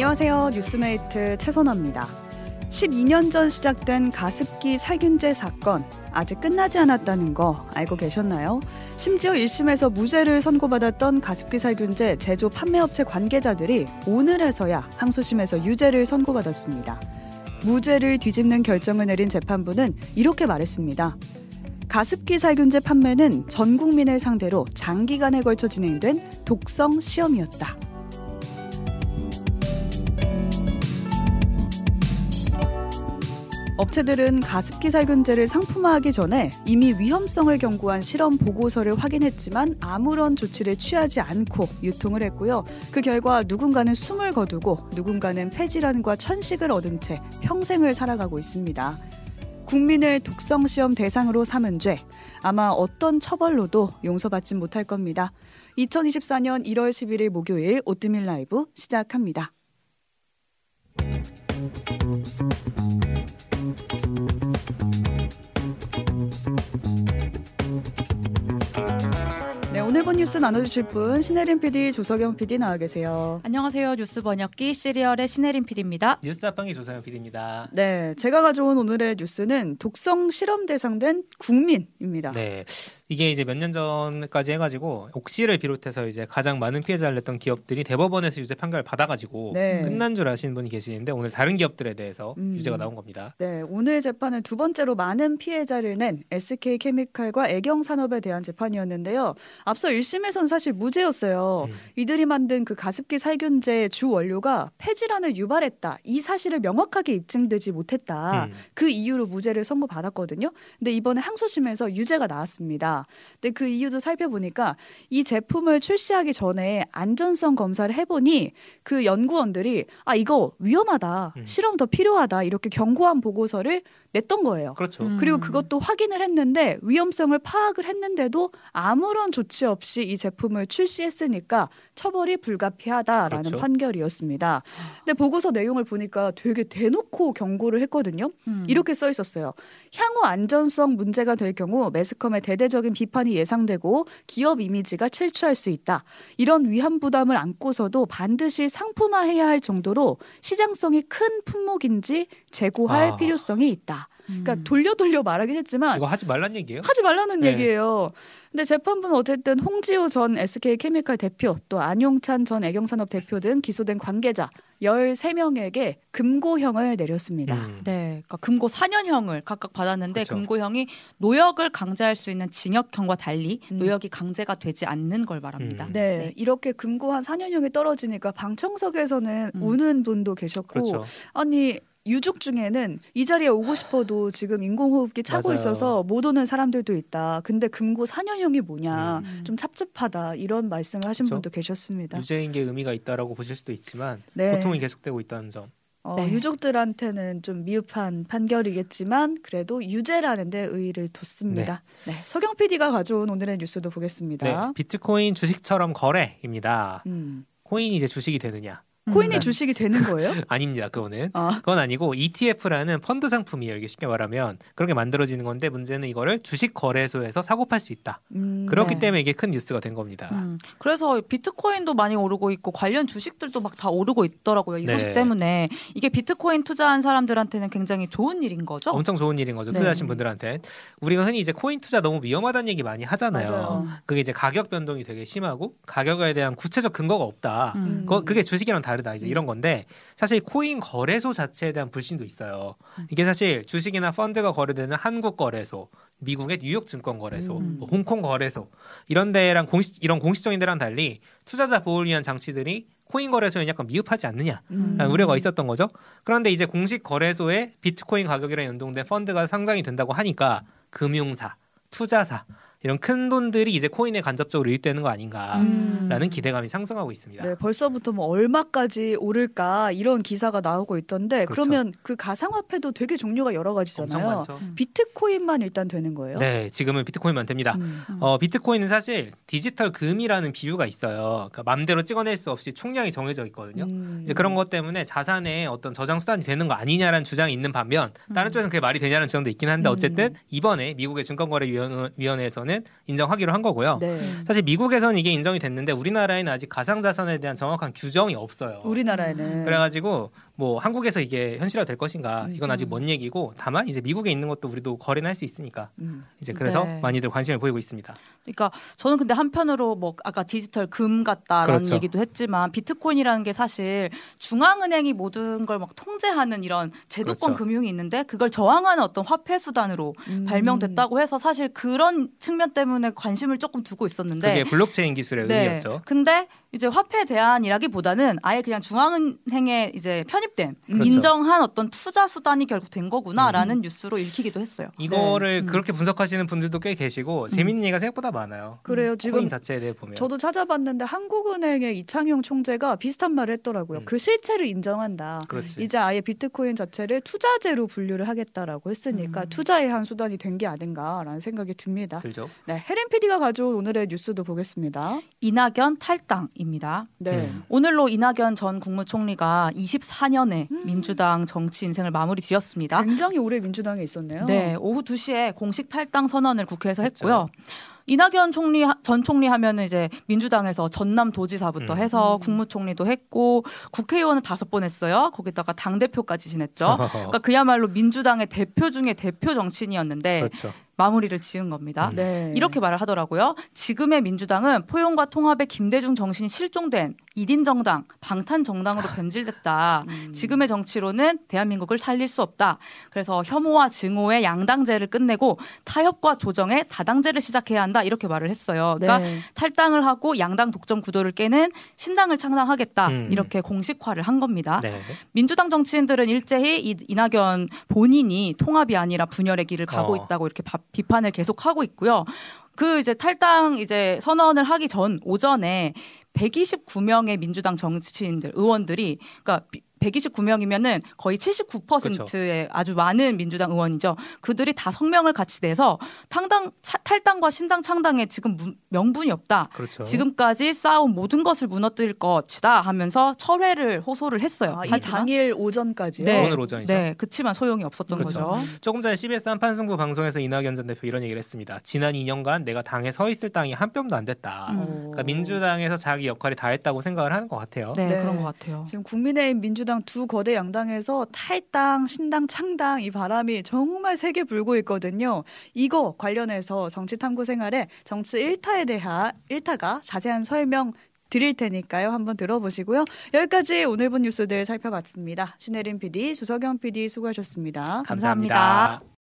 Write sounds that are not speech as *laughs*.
안녕하세요. 뉴스메이트 최선화입니다. 12년 전 시작된 가습기 살균제 사건 아직 끝나지 않았다는 거 알고 계셨나요? 심지어 1심에서 무죄를 선고받았던 가습기 살균제 제조 판매업체 관계자들이 오늘에서야 항소심에서 유죄를 선고받았습니다. 무죄를 뒤집는 결정을 내린 재판부는 이렇게 말했습니다. 가습기 살균제 판매는 전 국민을 상대로 장기간에 걸쳐 진행된 독성 시험이었다. 업체들은 가습기 살균제를 상품화하기 전에 이미 위험성을 경고한 실험 보고서를 확인했지만 아무런 조치를 취하지 않고 유통을 했고요. 그 결과 누군가는 숨을 거두고 누군가는 폐질환과 천식을 얻은 채 평생을 살아가고 있습니다. 국민을 독성 시험 대상으로 삼은 죄 아마 어떤 처벌로도 용서받지 못할 겁니다. 2024년 1월 11일 목요일 오뜨밀 라이브 시작합니다. 뉴스 나눠주실 분 신혜림 PD, 조석영 PD 나와 계세요. 안녕하세요. 뉴스 번역기 시리얼의 신혜림 PD입니다. 뉴스 앞방의 조상현 PD입니다. 네, 제가 가져온 오늘의 뉴스는 독성 실험 대상된 국민입니다. 네. 이게 이제 몇 년 전까지 해가지고 옥시를 비롯해서 이제 가장 많은 피해자를 냈던 기업들이 대법원에서 유죄 판결을 받아가지고 네. 끝난 줄 아시는 분이 계시는데 오늘 다른 기업들에 대해서 음. 유죄가 나온 겁니다. 네, 오늘 재판은 두 번째로 많은 피해자를 낸 SK 케미칼과 애경 산업에 대한 재판이었는데요. 앞서 1심에선 사실 무죄였어요. 음. 이들이 만든 그 가습기 살균제의 주 원료가 폐질환을 유발했다. 이 사실을 명확하게 입증되지 못했다. 음. 그 이유로 무죄를 선고받았거든요. 근데 이번에 항소심에서 유죄가 나왔습니다. 근데 그 이유도 살펴보니까 이 제품을 출시하기 전에 안전성 검사를 해보니 그 연구원들이 아 이거 위험하다, 음. 실험 더 필요하다 이렇게 경고한 보고서를 냈던 거예요. 그렇죠. 음. 그리고 그것도 확인을 했는데 위험성을 파악을 했는데도 아무런 조치 없이 이 제품을 출시했으니까 처벌이 불가피하다라는 그렇죠. 판결이었습니다. 근데 보고서 내용을 보니까 되게 대놓고 경고를 했거든요. 음. 이렇게 써 있었어요. 향후 안전성 문제가 될 경우 매스컴의 대대적인 비판이 예상되고 기업 이미지가 실추할 수 있다. 이런 위험 부담을 안고서도 반드시 상품화해야 할 정도로 시장성이 큰 품목인지 재고할 아. 필요성이 있다. 음. 그러니까 돌려 돌려 말하긴 했지만 이거 하지 말란 얘기예요? 하지 말라는 네. 얘기예요. 근데 재판부는 어쨌든 홍지호 전 SK케미칼 대표 또 안용찬 전 애경산업 대표 등 기소된 관계자 13명에게 금고형을 내렸습니다. 음. 네, 그러니까 금고 4년형을 각각 받았는데 그쵸. 금고형이 노역을 강제할 수 있는 징역형과 달리 음. 노역이 강제가 되지 않는 걸 말합니다. 음. 네, 이렇게 금고 한 4년형이 떨어지니까 방청석에서는 음. 우는 분도 계셨고 그렇죠. 아니 유족 중에는 이 자리에 오고 싶어도 지금 인공호흡기 차고 맞아요. 있어서 못 오는 사람들도 있다. 근데 금고 4년형이 뭐냐. 음. 좀 찹찹하다. 이런 말씀을 하신 그렇죠. 분도 계셨습니다. 유죄인 게 의미가 있다라고 보실 수도 있지만 네. 고통이 계속되고 있다는 점. 어, 네. 유족들한테는 좀 미흡한 판결이겠지만 그래도 유죄라는 데 의의를 뒀습니다. 네. 서경 PD가 가져온 오늘의 뉴스도 네. 보겠습니다. 비트코인 주식처럼 거래입니다. 음. 코인이 이제 주식이 되느냐? 코인이 음. 주식이 되는 거예요? *laughs* 아닙니다. 그거는. 아, 그건 아니고 ETF라는 펀드 상품이에요. 이게 쉽게 말하면 그렇게 만들어지는 건데 문제는 이거를 주식 거래소에서 사고 팔 수 있다. 음, 그렇기 네. 때문에 이게 큰 뉴스가 된 겁니다. 음, 그래서 비트코인도 많이 오르고 있고 관련 주식들도 막 다 오르고 있더라고요. 이 네. 소식 때문에 이게 비트코인 투자한 사람들한테는 굉장히 좋은 일인 거죠. 엄청 좋은 일인 거죠. 네. 투자하신 분들한테. 우리가 흔히 이제 코인 투자 너무 위험하다는 얘기 많이 하잖아요. 맞아요. 그게 이제 가격 변동이 되게 심하고 가격에 대한 구체적 근거가 없다. 음. 그거- 그게 주식이랑 다 르다. 이제 이런 건데 사실 코인 거래소 자체에 대한 불신도 있어요. 이게 사실 주식이나 펀드가 거래되는 한국 거래소, 미국의 뉴욕 증권 거래소, 음. 뭐 홍콩 거래소 이런 데랑 공식 이런 공식적인 데랑 달리 투자자 보호를 위한 장치들이 코인 거래소에 약간 미흡하지 않느냐 음. 라는 우려가 있었던 거죠. 그런데 이제 공식 거래소에 비트코인 가격이랑 연동된 펀드가 상장이 된다고 하니까 금융사, 투자사 이런 큰 돈들이 이제 코인에 간접적으로 유입되는 거 아닌가라는 음. 기대감이 상승하고 있습니다. 네, 벌써부터 뭐 얼마까지 오를까 이런 기사가 나오고 있던데 그 그렇죠. 그러면 그 가상화폐도 되게 종류가 여러 가지잖아요. 엄청 많죠. 음. 비트코인만 일단 되는 거예요? 네, 지금은 비트코인만 됩니다. 음. 음. 어, 비트코인은 사실 디지털 금이라는 비유가 있어요. 그러니까 맘대로 찍어낼 수 없이 총량이 정해져 있거든요. 음. 이제 그런 것 때문에 자산의 어떤 저장 수단이 되는 거 아니냐라는 주장이 있는 반면 다른 음. 쪽에서는 그게 말이 되냐는 주장도 있긴 한데 음. 어쨌든 이번에 미국의 증권거래위원회에서는 대해서는 인정하기로 한 거고요. 네. 사실 미국에서는 이게 인정이 됐는데 우리나라에는 아직 가상자산에 대한 정확한 규정이 없어요. 우리나라에는 그래가지고 뭐 한국에서 이게 현실화 될 것인가 음. 이건 아직 먼 얘기고 다만 이제 미국에 있는 것도 우리도 거래는 할 수 있으니까 음. 이제 그래서 네. 많이들 관심을 보이고 있습니다. 그러니까 저는 근데 한편으로 뭐 아까 디지털 금 같다라는 그렇죠. 얘기도 했지만 비트코인이라는 게 사실 중앙은행이 모든 걸 막 통제하는 이런 제도권 그렇죠. 금융이 있는데 그걸 저항하는 어떤 화폐 수단으로 음. 발명됐다고 해서 사실 그런 측면 때문에 관심을 조금 두고 있었는데 그게 블록체인 기술의 네. 의미였죠. 근데 이제 화폐 대안이라기보다는 아예 그냥 중앙은행에 이제 편입된 그렇죠. 인정한 어떤 투자 수단이 결국 된 거구나라는 뉴스로 읽히기도 했어요. 이거를 음. 그렇게 분석하시는 분들도 꽤 계시고 재밌는 얘기가 생각보다 많아요. 그래요. 지금 코인 자체에 대해 보면 저도 찾아봤는데 한국은행의 이창용 총재가 비슷한 말을 했더라고요. 음. 그 실체를 인정한다. 그렇지. 이제 아예 비트코인 자체를 투자재로 분류를 하겠다라고 했으니까 음. 투자의 한 수단이 된 게 아닌가라는 생각이 듭니다. 들죠. 네, 혜린 PD가 가져온 오늘의 뉴스도 보겠습니다. 이낙연 탈당 입니다. 네. 음. 오늘로 이낙연 전 국무총리가 24년의 음. 민주당 정치 인생을 마무리 지었습니다. 굉장히 오래 민주당에 있었네요. 네, 오후 2시에 공식 탈당 선언을 국회에서. 했고요. 이낙연 총리 전 총리 하면은 이제 민주당에서 전남 도지사부터 음. 해서 음. 국무총리도 했고 국회의원을 다섯 번 했어요. 거기다가 당 대표까지 지냈죠. 어. *laughs* 그러니까 그야말로 민주당의 대표 중에 대표 정치인이었는데 그렇죠. 마무리를 지은 겁니다. 음. 네. 이렇게 말을 하더라고요. 지금의 민주당은 포용과 통합의 김대중 정신이 실종된 1인 정당, 방탄 정당으로 변질됐다. 음. 지금의 정치로는 대한민국을 살릴 수 없다. 그래서 혐오와 증오의 양당제를 끝내고 타협과 조정의 다당제를 시작해야 한다. 이렇게 말을 했어요. 그러니까 네. 탈당을 하고 양당 독점 구도를 깨는 신당을 창당하겠다. 음. 이렇게 공식화를 한 겁니다. 네. 민주당 정치인들은 일제히 이, 이낙연 본인이 통합이 아니라 분열의 길을 가고 어. 있다고 이렇게 바- 비판을 계속하고 있고요. 그 이제 탈당 이제 선언을 하기 전 오전에 129명의 민주당 정치인들 의원들이 그러니까 129명이면은 거의 79%의 아주 많은 민주당 의원이죠. 그들이 다 성명을 같이 내서 당당 차- 탈당과 신당 창당에 지금 무- 명분이 없다. 그렇죠. 지금까지 쌓아온 모든 것을 무너뜨릴 것이다 하면서 철회를 호소를 했어요. 아, 이 당일 오전까지요. 네. 오늘 오전이죠. 네, 그치만 소용이 없었던 그렇죠. 거죠. 조금 전에 CBS 한판 승부 방송에서 이낙연 전 대표 이런 얘기를 했습니다. 지난 2년간 내가 당에 서 있을 땅이 한 뼘도 안 됐다. 음. 그러니까 민주당에서 자기 역할이 다 했다고 생각을 하는 것 같아요. 네, 네. 그런 것 같아요. 지금 국민의힘 민주당 두 거대 양당에서 탈당, 신당, 창당 이 바람이 정말 세게 불고 있거든요. 이거 관련해서 정치 탐구 생활에 정치 일타에 대한 일타가 자세한 설명 드릴 테니까요. 한번 들어보시고요. 여기까지 오늘 본 뉴스들 살펴봤습니다. 신혜림 PD, 조석영 PD 수고하셨습니다. 감사합니다.